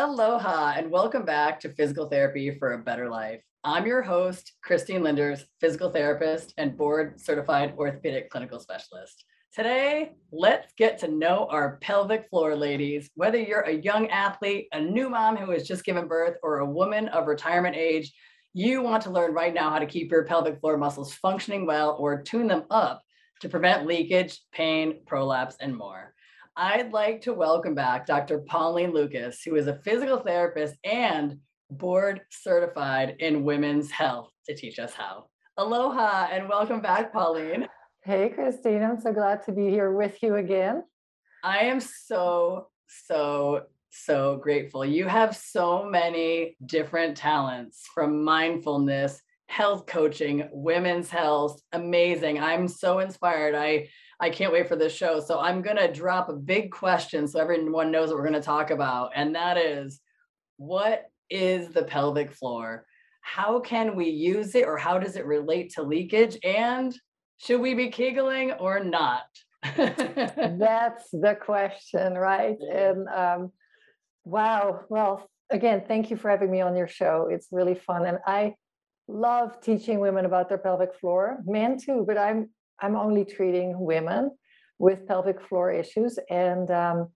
Aloha and welcome back to Physical Therapy for a Better Life. I'm your host, Christine Linders, physical therapist and board certified orthopedic clinical specialist. Today, let's get to know our pelvic floor ladies. Whether you're a young athlete, a new mom who has just given birth, or a woman of retirement age, you want to learn right now how to keep your pelvic floor muscles functioning well or tune them up to prevent leakage, pain, prolapse, and more. I'd like to welcome back Dr. Pauline Lucas, who is a physical therapist and board certified in women's health to teach us how. Aloha and welcome back, Pauline. Hey, Christine, I'm so glad to be here with you again. I am so, so, so grateful. You have so many different talents from mindfulness, health coaching, women's health. Amazing. I'm so inspired. I I can't wait for this show. So I'm going to drop a big question so everyone knows what we're going to talk about. And that is what is the pelvic floor? How can we use it or how does it relate to leakage? And should we be giggling or not? That's the question, right? And um, wow. Well, again, thank you for having me on your show. It's really fun. And I love teaching women about their pelvic floor, men too, but I'm I'm only treating women with pelvic floor issues. And um,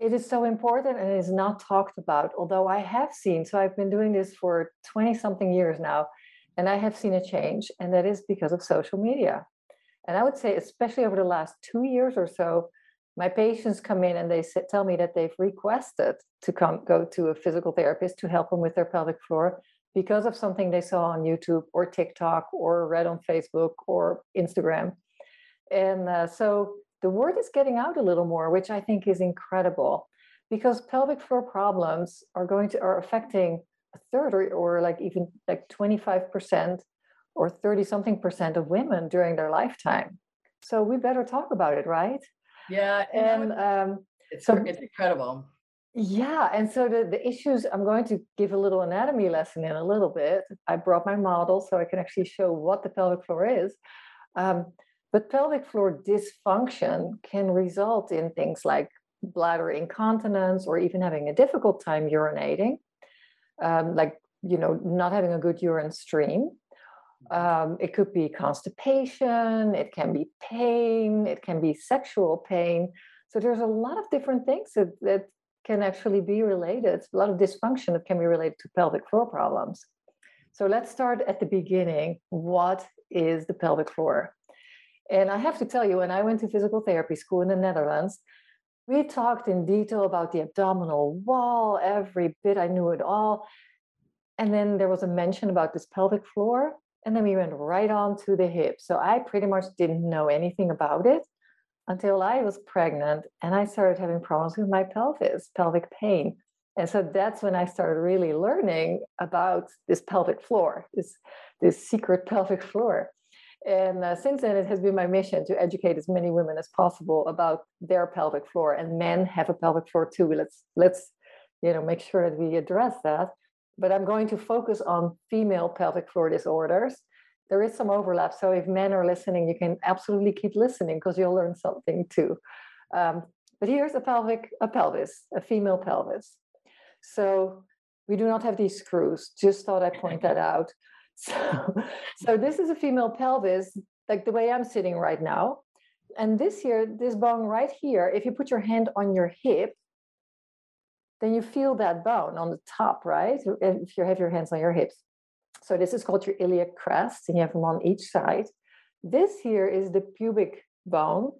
it is so important and is not talked about. Although I have seen, so I've been doing this for 20 something years now, and I have seen a change, and that is because of social media. And I would say, especially over the last two years or so, my patients come in and they tell me that they've requested to come go to a physical therapist to help them with their pelvic floor because of something they saw on YouTube or TikTok or read on Facebook or Instagram. And uh, so the word is getting out a little more, which I think is incredible because pelvic floor problems are going to are affecting a third or, or like even like 25% or 30 something percent of women during their lifetime. So we better talk about it, right? Yeah. And um, it's, so, it's incredible. Yeah, and so the, the issues, I'm going to give a little anatomy lesson in a little bit. I brought my model so I can actually show what the pelvic floor is. Um, but pelvic floor dysfunction can result in things like bladder incontinence or even having a difficult time urinating, um, like, you know, not having a good urine stream. Mm-hmm. Um, it could be constipation, it can be pain, it can be sexual pain. So there's a lot of different things that, that can actually be related, a lot of dysfunction that can be related to pelvic floor problems. So let's start at the beginning. What is the pelvic floor? And I have to tell you, when I went to physical therapy school in the Netherlands, we talked in detail about the abdominal wall, every bit, I knew it all. And then there was a mention about this pelvic floor. And then we went right on to the hip. So I pretty much didn't know anything about it until I was pregnant and I started having problems with my pelvis, pelvic pain. And so that's when I started really learning about this pelvic floor, this, this secret pelvic floor. And uh, since then, it has been my mission to educate as many women as possible about their pelvic floor. And men have a pelvic floor too. Let's let's you know make sure that we address that. But I'm going to focus on female pelvic floor disorders there is some overlap. So if men are listening, you can absolutely keep listening because you'll learn something too. Um, but here's a pelvic, a pelvis, a female pelvis. So we do not have these screws. Just thought I'd point that out. So, so this is a female pelvis, like the way I'm sitting right now. And this here, this bone right here, if you put your hand on your hip, then you feel that bone on the top, right? If you have your hands on your hips. So this is called your iliac crest, and you have them on each side. This here is the pubic bone.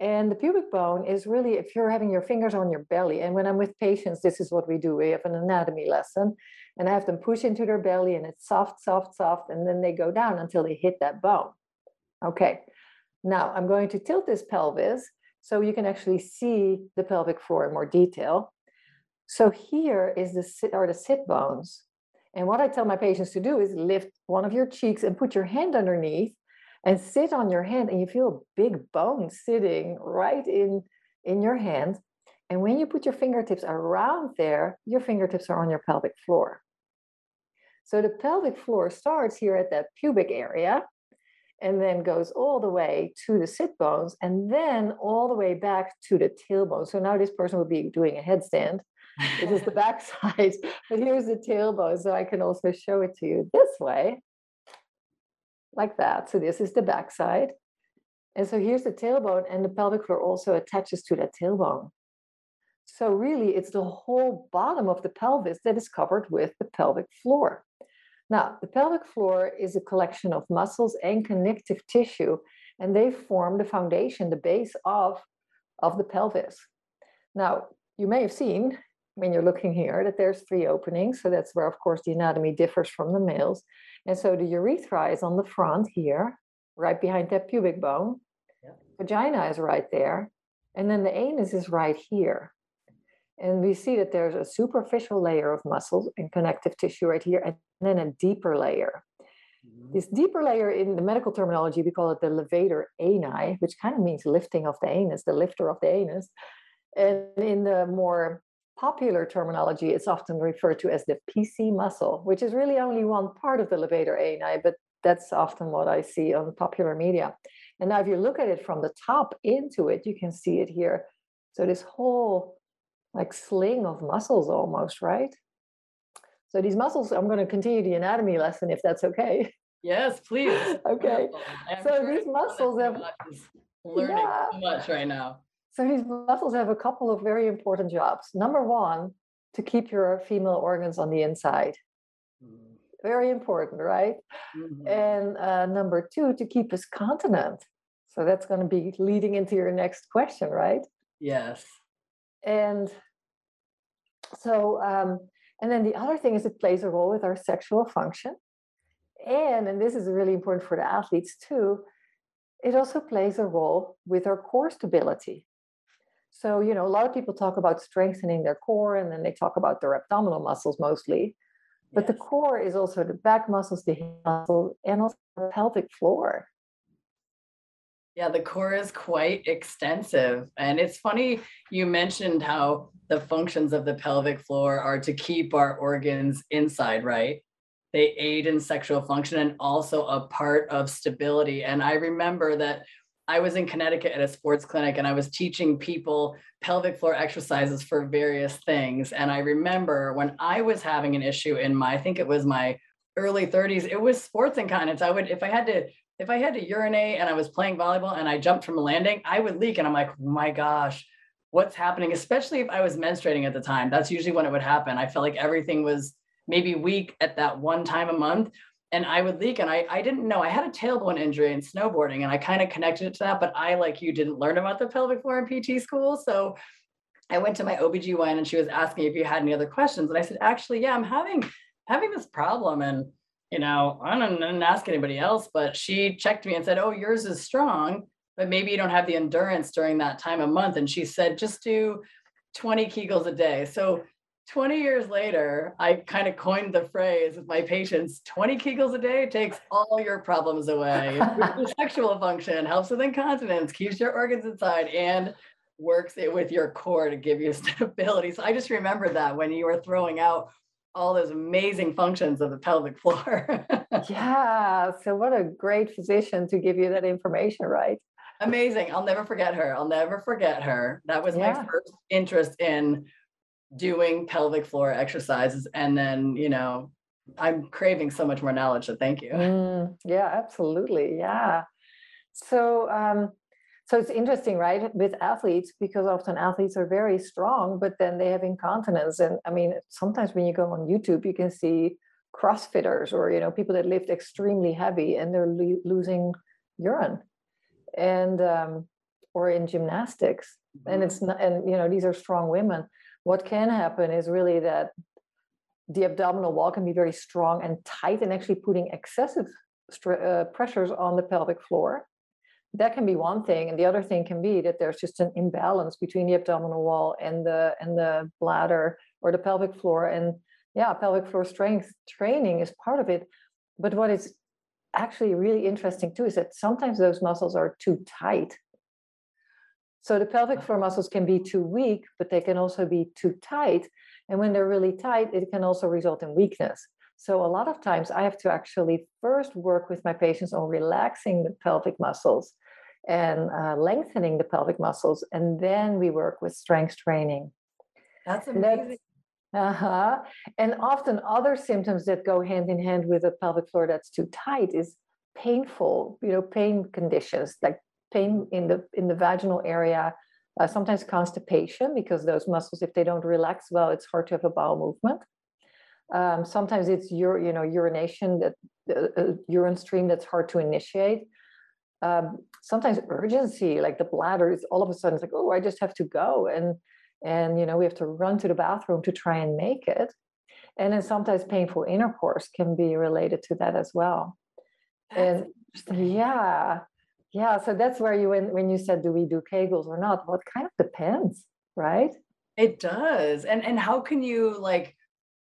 And the pubic bone is really if you're having your fingers on your belly. And when I'm with patients, this is what we do. We have an anatomy lesson, and I have them push into their belly, and it's soft, soft, soft, and then they go down until they hit that bone. Okay. Now I'm going to tilt this pelvis so you can actually see the pelvic floor in more detail. So here is the sit, are the sit bones. And what I tell my patients to do is lift one of your cheeks and put your hand underneath and sit on your hand and you feel a big bone sitting right in in your hand. And when you put your fingertips around there, your fingertips are on your pelvic floor. So the pelvic floor starts here at that pubic area and then goes all the way to the sit bones and then all the way back to the tailbone. So now this person would be doing a headstand. This is the backside, but here's the tailbone. So I can also show it to you this way, like that. So this is the backside. And so here's the tailbone, and the pelvic floor also attaches to that tailbone. So really, it's the whole bottom of the pelvis that is covered with the pelvic floor. Now, the pelvic floor is a collection of muscles and connective tissue, and they form the foundation, the base of, of the pelvis. Now, you may have seen when you're looking here that there's three openings. So that's where, of course, the anatomy differs from the males. And so the urethra is on the front here, right behind that pubic bone. Vagina is right there. And then the anus is right here. And we see that there's a superficial layer of muscles and connective tissue right here, and then a deeper layer. Mm-hmm. This deeper layer, in the medical terminology, we call it the levator ani, which kind of means lifting of the anus, the lifter of the anus. And in the more popular terminology, it's often referred to as the PC muscle, which is really only one part of the levator ani, but that's often what I see on popular media. And now, if you look at it from the top into it, you can see it here. So, this whole like sling of muscles almost, right? So, these muscles, I'm going to continue the anatomy lesson if that's okay. Yes, please. okay. So, sure these muscles have learning yeah. so much right now. So these muscles have a couple of very important jobs. Number one, to keep your female organs on the inside. Mm. Very important, right? Mm-hmm. And uh, number two, to keep us continent. So that's going to be leading into your next question, right? Yes. And so, um, and then the other thing is it plays a role with our sexual function. And, and this is really important for the athletes too, it also plays a role with our core stability. So, you know, a lot of people talk about strengthening their core and then they talk about their abdominal muscles mostly. But yes. the core is also the back muscles, the hip muscle, and also the pelvic floor. Yeah, the core is quite extensive. And it's funny you mentioned how the functions of the pelvic floor are to keep our organs inside, right? They aid in sexual function and also a part of stability. And I remember that I was in Connecticut at a sports clinic and I was teaching people pelvic floor exercises for various things. And I remember when I was having an issue in my, I think it was my early 30s, it was sports incontinence. I would, if I had to, if I had to urinate and I was playing volleyball and I jumped from a landing, I would leak. And I'm like, oh my gosh, what's happening? Especially if I was menstruating at the time. That's usually when it would happen. I felt like everything was maybe weak at that one time a month and I would leak. And I, I didn't know I had a tailbone injury in snowboarding and I kind of connected it to that. But I, like you, didn't learn about the pelvic floor in PT school. So I went to my OBGYN and she was asking if you had any other questions. And I said, actually, yeah, I'm having having this problem. And, you know, I don't, I didn't ask anybody else, but she checked me and said, oh, yours is strong, but maybe you don't have the endurance during that time of month. And she said, just do 20 Kegels a day. So 20 years later, I kind of coined the phrase with my patients 20 Kegels a day takes all your problems away. sexual function, helps with incontinence, keeps your organs inside, and works it with your core to give you stability. So I just remember that when you were throwing out all those amazing functions of the pelvic floor. yeah. So what a great physician to give you that information, right? Amazing. I'll never forget her. I'll never forget her. That was yeah. my first interest in doing pelvic floor exercises and then you know i'm craving so much more knowledge so thank you. Mm, yeah absolutely yeah. So um so it's interesting right with athletes because often athletes are very strong but then they have incontinence and i mean sometimes when you go on youtube you can see crossfitters or you know people that lift extremely heavy and they're lo- losing urine. And um or in gymnastics. Mm-hmm. and it's not and you know these are strong women what can happen is really that the abdominal wall can be very strong and tight and actually putting excessive uh, pressures on the pelvic floor. That can be one thing, and the other thing can be that there's just an imbalance between the abdominal wall and the and the bladder or the pelvic floor. And yeah, pelvic floor strength training is part of it. But what is actually really interesting too is that sometimes those muscles are too tight so the pelvic floor muscles can be too weak, but they can also be too tight. And when they're really tight, it can also result in weakness. So a lot of times I have to actually first work with my patients on relaxing the pelvic muscles and uh, lengthening the pelvic muscles, and then we work with strength training. That's amazing. Uh-huh. And often other symptoms that go hand in hand with a pelvic floor that's too tight is painful, you know, pain conditions like pain in the in the vaginal area, uh, sometimes constipation because those muscles, if they don't relax well, it's hard to have a bowel movement. Um, sometimes it's your, you know, urination that uh, uh, urine stream that's hard to initiate. Um, sometimes urgency, like the bladder is all of a sudden it's like, oh, I just have to go, and and you know we have to run to the bathroom to try and make it. And then sometimes painful intercourse can be related to that as well. And yeah, yeah. So that's where you when when you said, do we do Kegels or not? It kind of depends, right? It does. And and how can you like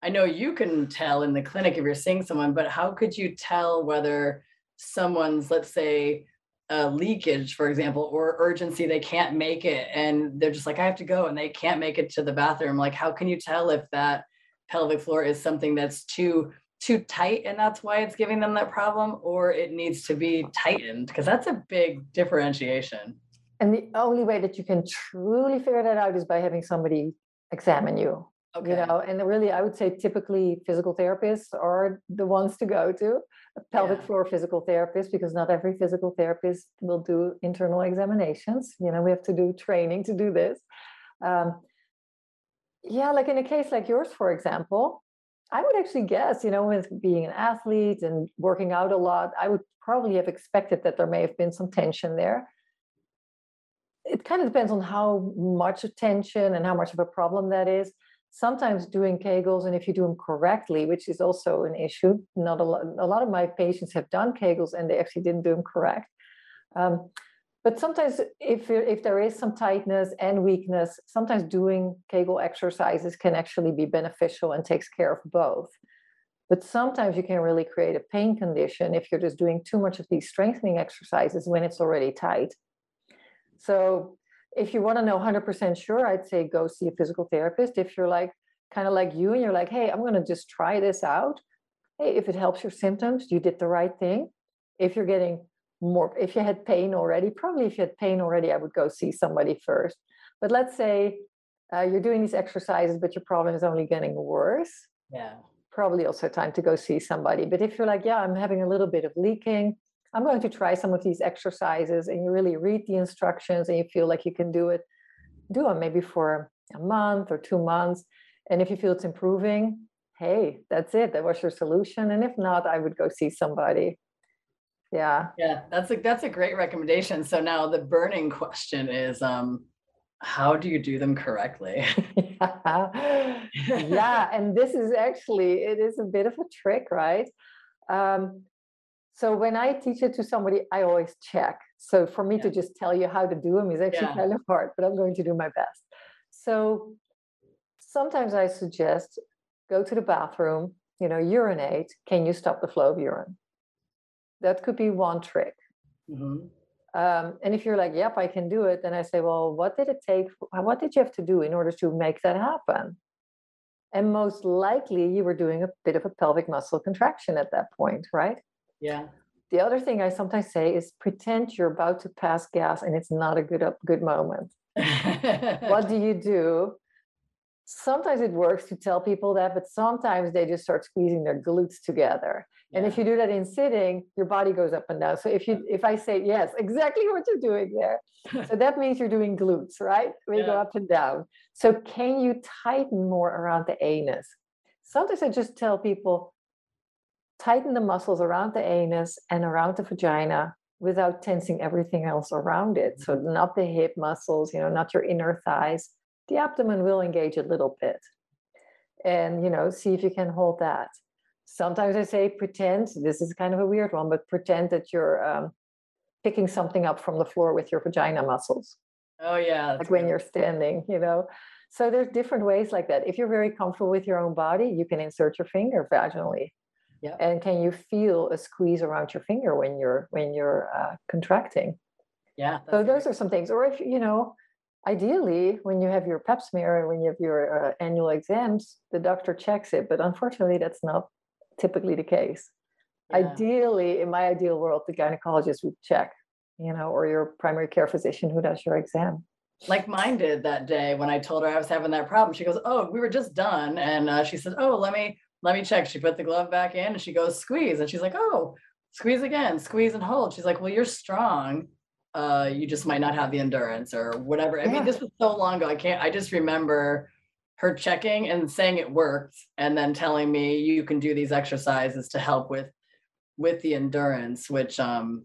I know you can tell in the clinic if you're seeing someone, but how could you tell whether someone's, let's say, a leakage, for example, or urgency, they can't make it and they're just like, I have to go and they can't make it to the bathroom. Like, how can you tell if that pelvic floor is something that's too too tight and that's why it's giving them that problem, or it needs to be tightened? Because that's a big differentiation. And the only way that you can truly figure that out is by having somebody examine you Okay. You know, and really, I would say typically physical therapists are the ones to go to, pelvic yeah. floor physical therapists, because not every physical therapist will do internal examinations. You know, we have to do training to do this. Um, yeah, like in a case like yours, for example, I would actually guess, you know, with being an athlete and working out a lot, I would probably have expected that there may have been some tension there. It kind of depends on how much attention and how much of a problem that is sometimes doing Kegels, and if you do them correctly, which is also an issue, not a lot, a lot of my patients have done Kegels and they actually didn't do them correct. Um, but sometimes if, if there is some tightness and weakness, sometimes doing Kegel exercises can actually be beneficial and takes care of both. But sometimes you can really create a pain condition if you're just doing too much of these strengthening exercises when it's already tight. So if you want to know 100% sure, I'd say go see a physical therapist. If you're like kind of like you and you're like, hey, I'm going to just try this out. Hey, if it helps your symptoms, you did the right thing. If you're getting more, if you had pain already, probably if you had pain already, I would go see somebody first. But let's say uh, you're doing these exercises, but your problem is only getting worse. Yeah. Probably also time to go see somebody. But if you're like, yeah, I'm having a little bit of leaking, I'm going to try some of these exercises and you really read the instructions and you feel like you can do it, do them maybe for a month or two months. And if you feel it's improving, hey, that's it. That was your solution. And if not, I would go see somebody. Yeah. Yeah, that's a that's a great recommendation. So now the burning question is um how do you do them correctly? yeah. yeah, and this is actually it is a bit of a trick, right? Um, so when I teach it to somebody, I always check. So for me yeah. to just tell you how to do them is actually yeah. kind of hard, but I'm going to do my best. So sometimes I suggest go to the bathroom, you know, urinate. Can you stop the flow of urine? That could be one trick. Mm-hmm. Um, and if you're like, yep, I can do it, then I say, well, what did it take? What did you have to do in order to make that happen? And most likely you were doing a bit of a pelvic muscle contraction at that point, right? Yeah. The other thing I sometimes say is pretend you're about to pass gas and it's not a good up, good moment. what do you do? Sometimes it works to tell people that, but sometimes they just start squeezing their glutes together. And if you do that in sitting, your body goes up and down. So if you if I say yes, exactly what you're doing there. so that means you're doing glutes, right? We yeah. go up and down. So can you tighten more around the anus? Sometimes I just tell people, tighten the muscles around the anus and around the vagina without tensing everything else around it. So mm-hmm. not the hip muscles, you know, not your inner thighs. The abdomen will engage a little bit. And, you know, see if you can hold that. Sometimes I say pretend, this is kind of a weird one, but pretend that you're um, picking something up from the floor with your vagina muscles. Oh, yeah. Like when you're standing, you know. So there's different ways like that. If you're very comfortable with your own body, you can insert your finger vaginally yeah. And can you feel a squeeze around your finger when you're when you're uh, contracting? Yeah. So those great. are some things. Or if you know, ideally, when you have your Pap smear and when you have your uh, annual exams, the doctor checks it. But unfortunately, that's not typically the case. Yeah. Ideally, in my ideal world, the gynecologist would check, you know, or your primary care physician who does your exam. Like mine did that day when I told her I was having that problem. She goes, "Oh, we were just done," and uh, she said, "Oh, let me let me check." She put the glove back in, and she goes, "Squeeze," and she's like, "Oh, squeeze again, squeeze and hold." She's like, "Well, you're strong." Uh, you just might not have the endurance or whatever. I yeah. mean, this was so long ago. I can't, I just remember her checking and saying it worked and then telling me you can do these exercises to help with with the endurance which um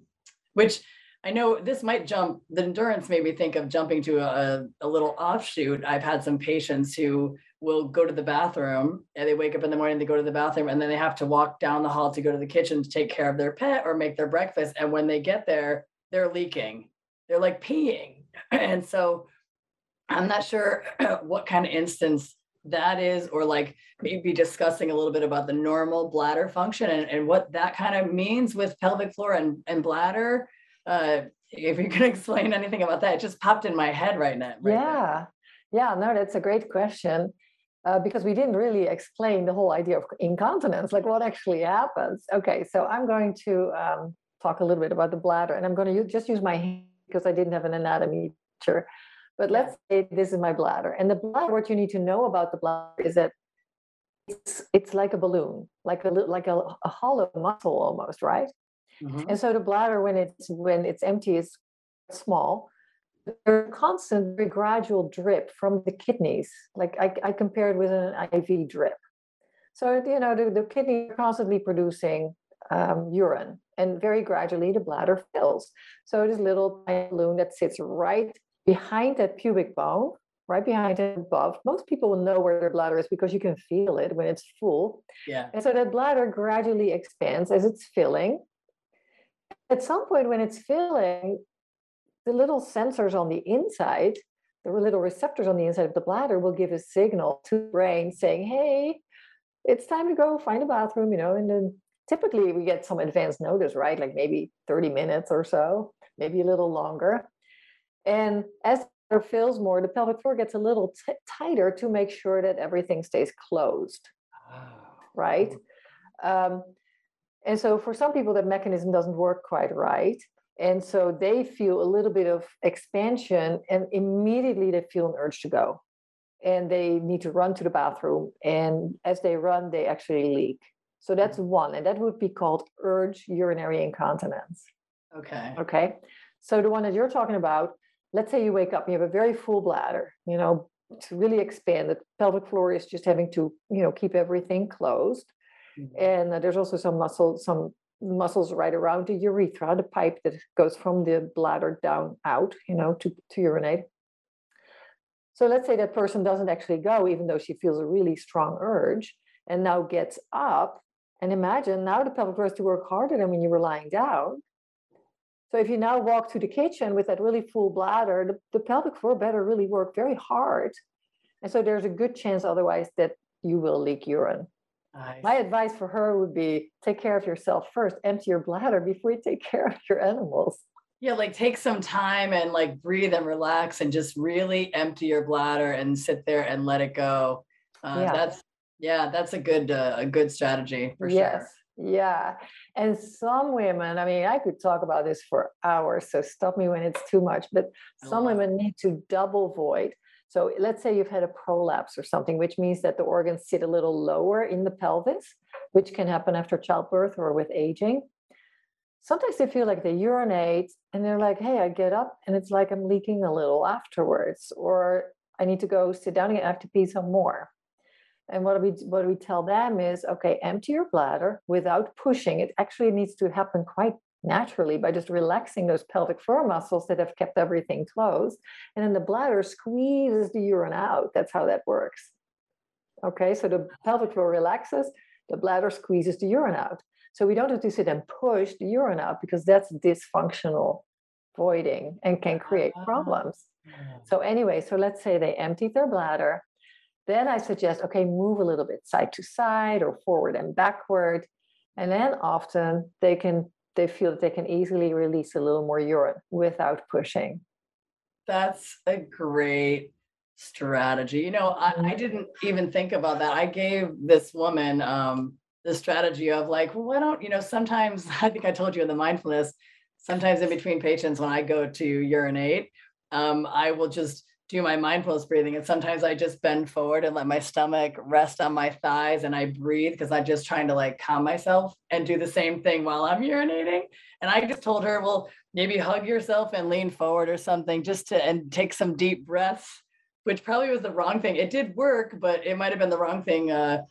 which i know this might jump the endurance made me think of jumping to a, a little offshoot. I've had some patients who will go to the bathroom and they wake up in the morning they go to the bathroom and then they have to walk down the hall to go to the kitchen to take care of their pet or make their breakfast. And when they get there they're leaking. They're like peeing. And so I'm not sure what kind of instance that is, or like maybe discussing a little bit about the normal bladder function and, and what that kind of means with pelvic floor and, and bladder. Uh, if you can explain anything about that, it just popped in my head right now. Right yeah. Now. Yeah, no, that's a great question. Uh, because we didn't really explain the whole idea of incontinence, like what actually happens. Okay, so I'm going to um, talk a little bit about the bladder, and I'm going to just use my hand because I didn't have an anatomy teacher. But let's say this is my bladder. And the bladder, what you need to know about the bladder is that it's it's like a balloon, like a like a, a hollow muscle almost, right? Mm-hmm. And so the bladder, when it's when it's empty, is small. There's a constant, very gradual drip from the kidneys. Like I, I compared with an IV drip. So you know the, the kidney are constantly producing um, urine, and very gradually the bladder fills. So this little balloon that sits right behind that pubic bone, right behind it above. Most people will know where their bladder is because you can feel it when it's full. Yeah. And so that bladder gradually expands as it's filling. At some point, when it's filling, the little sensors on the inside, the little receptors on the inside of the bladder will give a signal to the brain saying, hey, it's time to go find a bathroom, you know, and then typically we get some advance notice, right? Like maybe 30 minutes or so, maybe a little longer. And as it fills more, the pelvic floor gets a little t- tighter to make sure that everything stays closed. Oh. Right. Um, and so for some people, that mechanism doesn't work quite right. And so they feel a little bit of expansion and immediately they feel an urge to go. And they need to run to the bathroom. And as they run, they actually leak. So that's mm. one. And that would be called urge urinary incontinence. Okay. Okay. So the one that you're talking about let's say you wake up and you have a very full bladder, you know, to really expand, the pelvic floor is just having to, you know, keep everything closed. Mm-hmm. And uh, there's also some muscle, some muscles right around the urethra, the pipe that goes from the bladder down out, you know, to, to urinate. So let's say that person doesn't actually go, even though she feels a really strong urge, and now gets up. And imagine now the pelvic floor has to work harder than when you were lying down. So if you now walk to the kitchen with that really full bladder, the, the pelvic floor better really work very hard. And so there's a good chance otherwise that you will leak urine. Nice. My advice for her would be take care of yourself first, empty your bladder before you take care of your animals. Yeah, like take some time and like breathe and relax and just really empty your bladder and sit there and let it go. Uh, yeah. That's yeah, that's a good uh, a good strategy for yes. sure. Yeah. And some women, I mean, I could talk about this for hours, so stop me when it's too much, but oh, some women need to double void. So let's say you've had a prolapse or something, which means that the organs sit a little lower in the pelvis, which can happen after childbirth or with aging. Sometimes they feel like they urinate and they're like, hey, I get up and it's like I'm leaking a little afterwards, or I need to go sit down and I have to pee some more. And what we what we tell them is, okay, empty your bladder without pushing. It actually needs to happen quite naturally by just relaxing those pelvic floor muscles that have kept everything closed. And then the bladder squeezes the urine out. That's how that works. Okay, so the pelvic floor relaxes, the bladder squeezes the urine out. So we don't have to sit and push the urine out because that's dysfunctional voiding and can create ah. problems. So anyway, so let's say they emptied their bladder then I suggest, okay, move a little bit side to side or forward and backward. And then often they can they feel that they can easily release a little more urine without pushing. That's a great strategy. You know, I, I mm-hmm. didn't even think about that. I gave this woman um, the strategy of like, well, why don't, you know, sometimes I think I told you in the mindfulness, sometimes in between patients when I go to urinate, um, I will just do my mindfulness breathing. And sometimes I just bend forward and let my stomach rest on my thighs and I breathe because I'm just trying to like calm myself and do the same thing while I'm urinating. And I just told her, well, maybe hug yourself and lean forward or something just to and take some deep breaths, which probably was the wrong thing. It did work, but it might have been the wrong thing. Uh,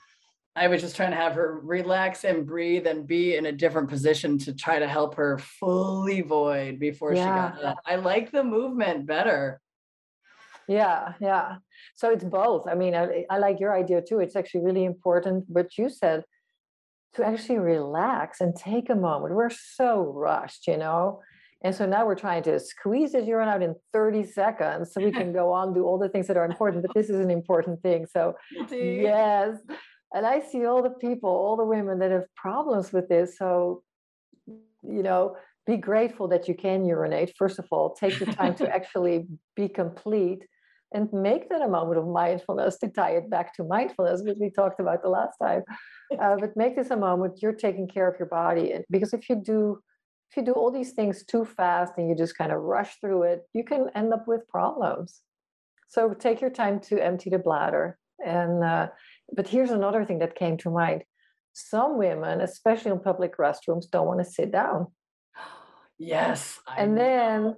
I was just trying to have her relax and breathe and be in a different position to try to help her fully void before yeah. she got up. I like the movement better. Yeah, yeah. So it's both. I mean, I, I like your idea too. It's actually really important what you said to actually relax and take a moment. We're so rushed, you know. And so now we're trying to squeeze the urine out in 30 seconds so we can go on do all the things that are important. But this is an important thing. So yes, and I see all the people, all the women that have problems with this. So, you know, be grateful that you can urinate. First of all, take the time to actually be complete and make that a moment of mindfulness to tie it back to mindfulness, which we talked about the last time. Uh, but make this a moment you're taking care of your body. And because if you do, if you do all these things too fast and you just kind of rush through it, you can end up with problems. So take your time to empty the bladder and uh, but here's another thing that came to mind. Some women, especially in public restrooms, don't want to sit down. Yes. I and then, know.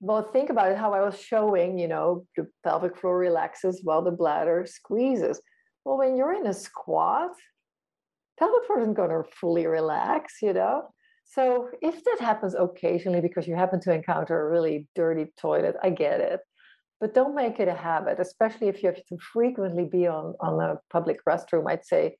well, think about it how I was showing, you know, the pelvic floor relaxes while the bladder squeezes. Well, when you're in a squat, pelvic floor isn't going to fully relax, you know? So if that happens occasionally because you happen to encounter a really dirty toilet, I get it but don't make it a habit, especially if you have to frequently be on, on a public restroom. I'd say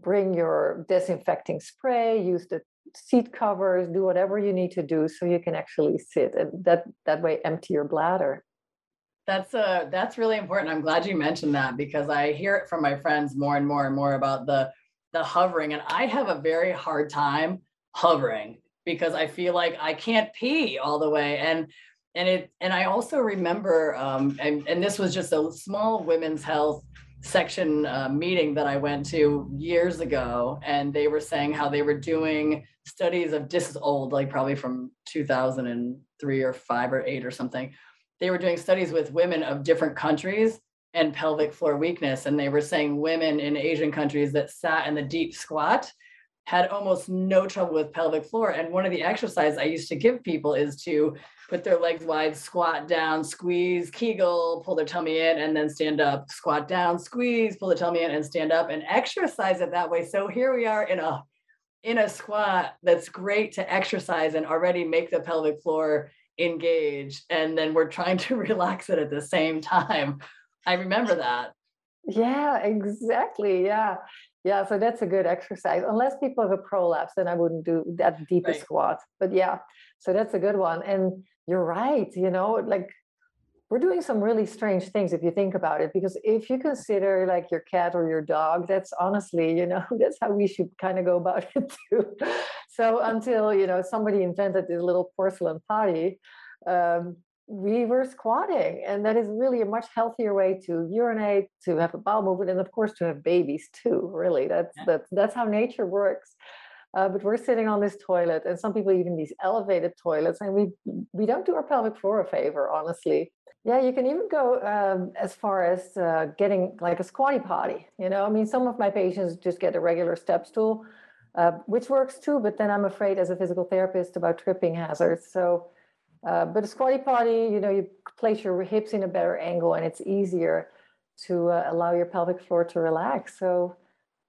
bring your disinfecting spray, use the seat covers, do whatever you need to do so you can actually sit and that that way empty your bladder. That's uh that's really important. I'm glad you mentioned that because I hear it from my friends more and more and more about the the hovering and I have a very hard time hovering because I feel like I can't pee all the way and and it and i also remember um, and, and this was just a small women's health section uh, meeting that i went to years ago and they were saying how they were doing studies of this is old like probably from 2003 or 5 or 8 or something. They were doing studies with women of different countries and pelvic floor weakness and they were saying women in asian countries that sat in the deep squat had almost no trouble with pelvic floor. And one of the exercises i used to give people is to put their legs wide, squat down, squeeze, kegel, pull their tummy in, and then stand up, squat down, squeeze, pull the tummy in, and stand up, and exercise it that way. So here we are in a in a squat that's great to exercise and already make the pelvic floor engage, and then we're trying to relax it at the same time. I remember that. Yeah, exactly. Yeah. Yeah, so that's a good exercise. Unless people have a prolapse, then I wouldn't do that deepest right. squat. But yeah, so that's a good one. And you're right you know like we're doing some really strange things if you think about it because if you consider like your cat or your dog that's honestly you know that's how we should kind of go about it too. So until you know somebody invented this little porcelain potty um, we were squatting and that is really a much healthier way to urinate to have a bowel movement and of course to have babies too really. That's that's that's how nature works uh, but we're sitting on this toilet, and some people even these elevated toilets, and we we don't do our pelvic floor a favor, honestly. Yeah, you can even go um, as far as uh, getting like a squatty potty. You know, I mean, some of my patients just get a regular step stool, uh, which works too. But then I'm afraid, as a physical therapist, about tripping hazards. So, uh, but a squatty potty, you know, you place your hips in a better angle, and it's easier to uh, allow your pelvic floor to relax. So,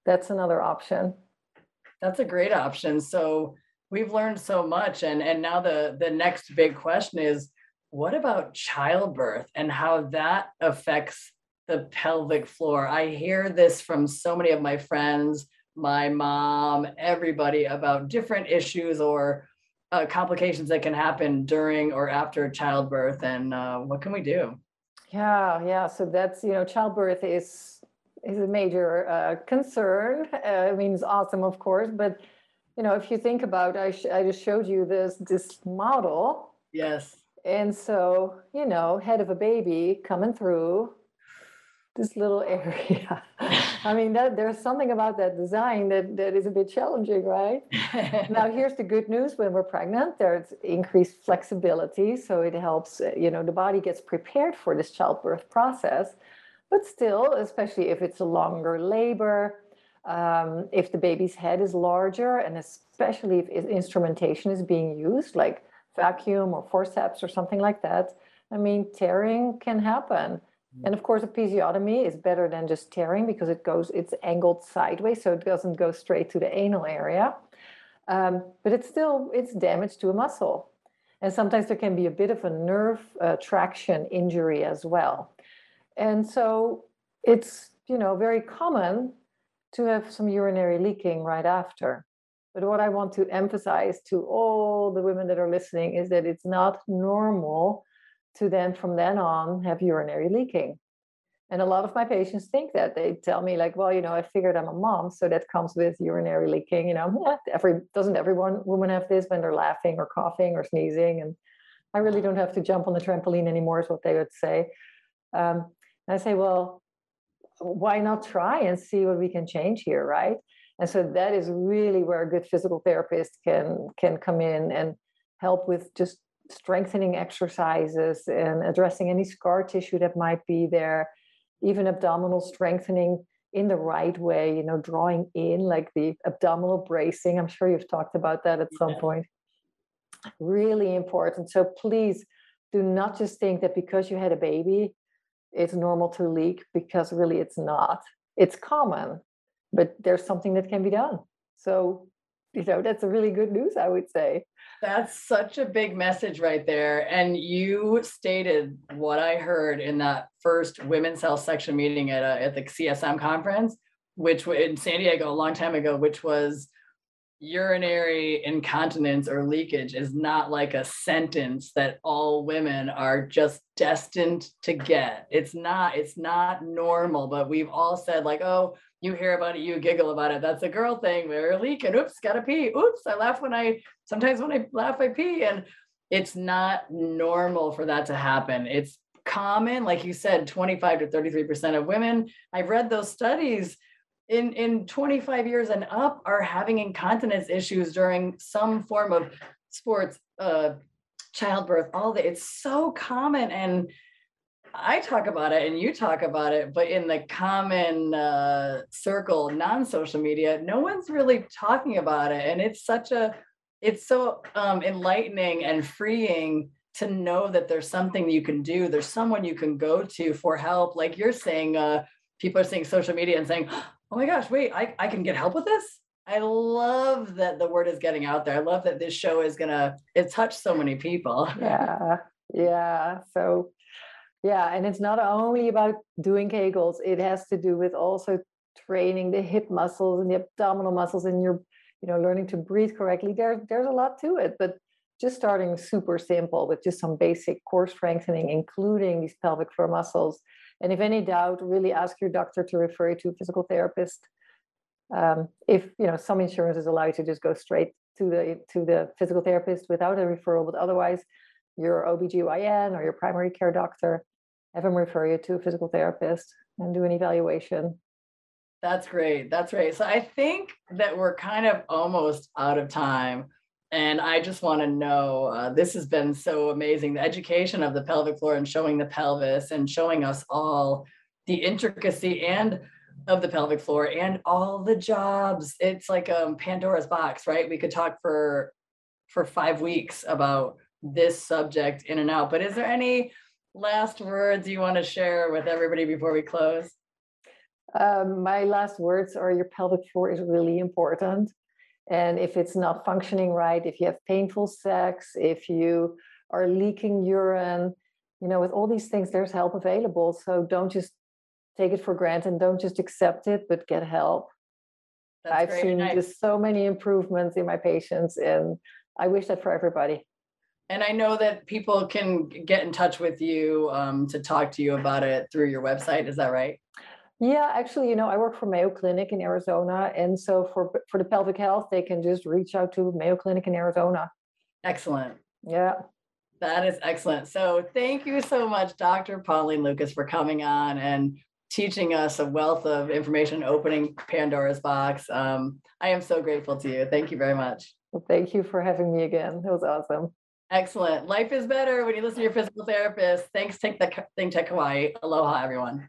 that's another option. That's a great option. So we've learned so much and and now the the next big question is what about childbirth and how that affects the pelvic floor? I hear this from so many of my friends, my mom, everybody about different issues or uh, complications that can happen during or after childbirth and uh, what can we do? Yeah, yeah. So that's, you know, childbirth is is a major uh, concern. Uh, I mean, it's awesome, of course, but you know, if you think about, I, sh- I just showed you this this model. Yes. And so, you know, head of a baby coming through, this little area. I mean, that, there's something about that design that, that is a bit challenging, right? now, here's the good news when we're pregnant, there's increased flexibility. So it helps, uh, you know, the body gets prepared for this childbirth process. But still, especially if it's a longer labor, um, if the baby's head is larger, and especially if instrumentation is being used, like vacuum or forceps or something like that, I mean, tearing can happen. Mm. And of course, a episiotomy is better than just tearing because it goes, it's angled sideways, so it doesn't go straight to the anal area. Um, but it's still, it's damage to a muscle. And sometimes there can be a bit of a nerve uh, traction injury as well. And so it's, you know, very common to have some urinary leaking right after. But what I want to emphasize to all the women that are listening is that it's not normal to then from then on have urinary leaking. And a lot of my patients think that they tell me like, well, you know, I figured I'm a mom, so that comes with urinary leaking. You know, yeah, every doesn't everyone woman have this when they're laughing or coughing or sneezing, and I really don't have to jump on the trampoline anymore, is what they would say. Um, I say, well, why not try and see what we can change here, right? And so that is really where a good physical therapist can can come in and help with just strengthening exercises and addressing any scar tissue that might be there, even abdominal strengthening in the right way, you know, drawing in like the abdominal bracing. I'm sure you've talked about that at some point. Really important. So please do not just think that because you had a baby, it's normal to leak because really it's not. It's common, but there's something that can be done. So, you know, that's a really good news, I would say. That's such a big message right there. And you stated what I heard in that first women's health section meeting at, a, at the CSM conference, which in San Diego a long time ago, which was urinary incontinence or leakage is not like a sentence that all women are just destined to get. It's not, it's not normal, but we've all said like, oh, you hear about it, you giggle about it. That's a girl thing. We're leaking. Oops, gotta pee. Oops, I laugh when I sometimes when I laugh, I pee. And it's not normal for that to happen. It's common, like you said, 25 to 33% of women. I've read those studies in, in 25 years and up are having incontinence issues during some form of sports, uh, childbirth, all that. It's so common. And I talk about it and you talk about it, but in the common uh, circle, non-social media, no one's really talking about it. And it's such a, it's so um, enlightening and freeing to know that there's something you can do. There's someone you can go to for help. Like you're saying, uh, people are seeing social media and saying, oh my gosh, wait, I, I can get help with this. I love that the word is getting out there. I love that this show is gonna it touched so many people. Yeah, yeah. So yeah, and it's not only about doing Kegels, it has to do with also training the hip muscles and the abdominal muscles and you're, you know, learning to breathe correctly. There's there's a lot to it, but just starting super simple with just some basic core strengthening, including these pelvic floor muscles. And if any doubt, really ask your doctor to refer you to a physical therapist. Um, if you know some insurances allow you to just go straight to the to the physical therapist without a referral, but otherwise your OBGYN or your primary care doctor have them refer you to a physical therapist and do an evaluation. That's great. That's great. So I think that we're kind of almost out of time. And I just want to know uh, this has been so amazing the education of the pelvic floor and showing the pelvis and showing us all the intricacy and of the pelvic floor and all the jobs. It's like um, Pandora's box, right? We could talk for for five weeks about this subject in and out. But is there any last words you want to share with everybody before we close? Um, my last words are your pelvic floor is really important. And if it's not functioning right, if you have painful sex, if you are leaking urine, you know, with all these things, there's help available. So don't just take it for granted. Don't just accept it, but get help. That's I've seen just so many improvements in my patients, and I wish that for everybody. And I know that people can get in touch with you um, to talk to you about it through your website. Is that right? Yeah, actually, you know, I work for Mayo Clinic in Arizona, and so for for the pelvic health, they can just reach out to Mayo Clinic in Arizona. Excellent. Yeah. That is excellent. So thank you so much, Dr. Pauline Lucas, for coming on and teaching us a wealth of information, opening Pandora's box. Um, I am so grateful to you. Thank you very much. Well, thank you for having me again. It was awesome. Excellent. Life is better when you listen to your physical therapist. Thanks, Take the Think Tech Hawaii. Aloha, everyone.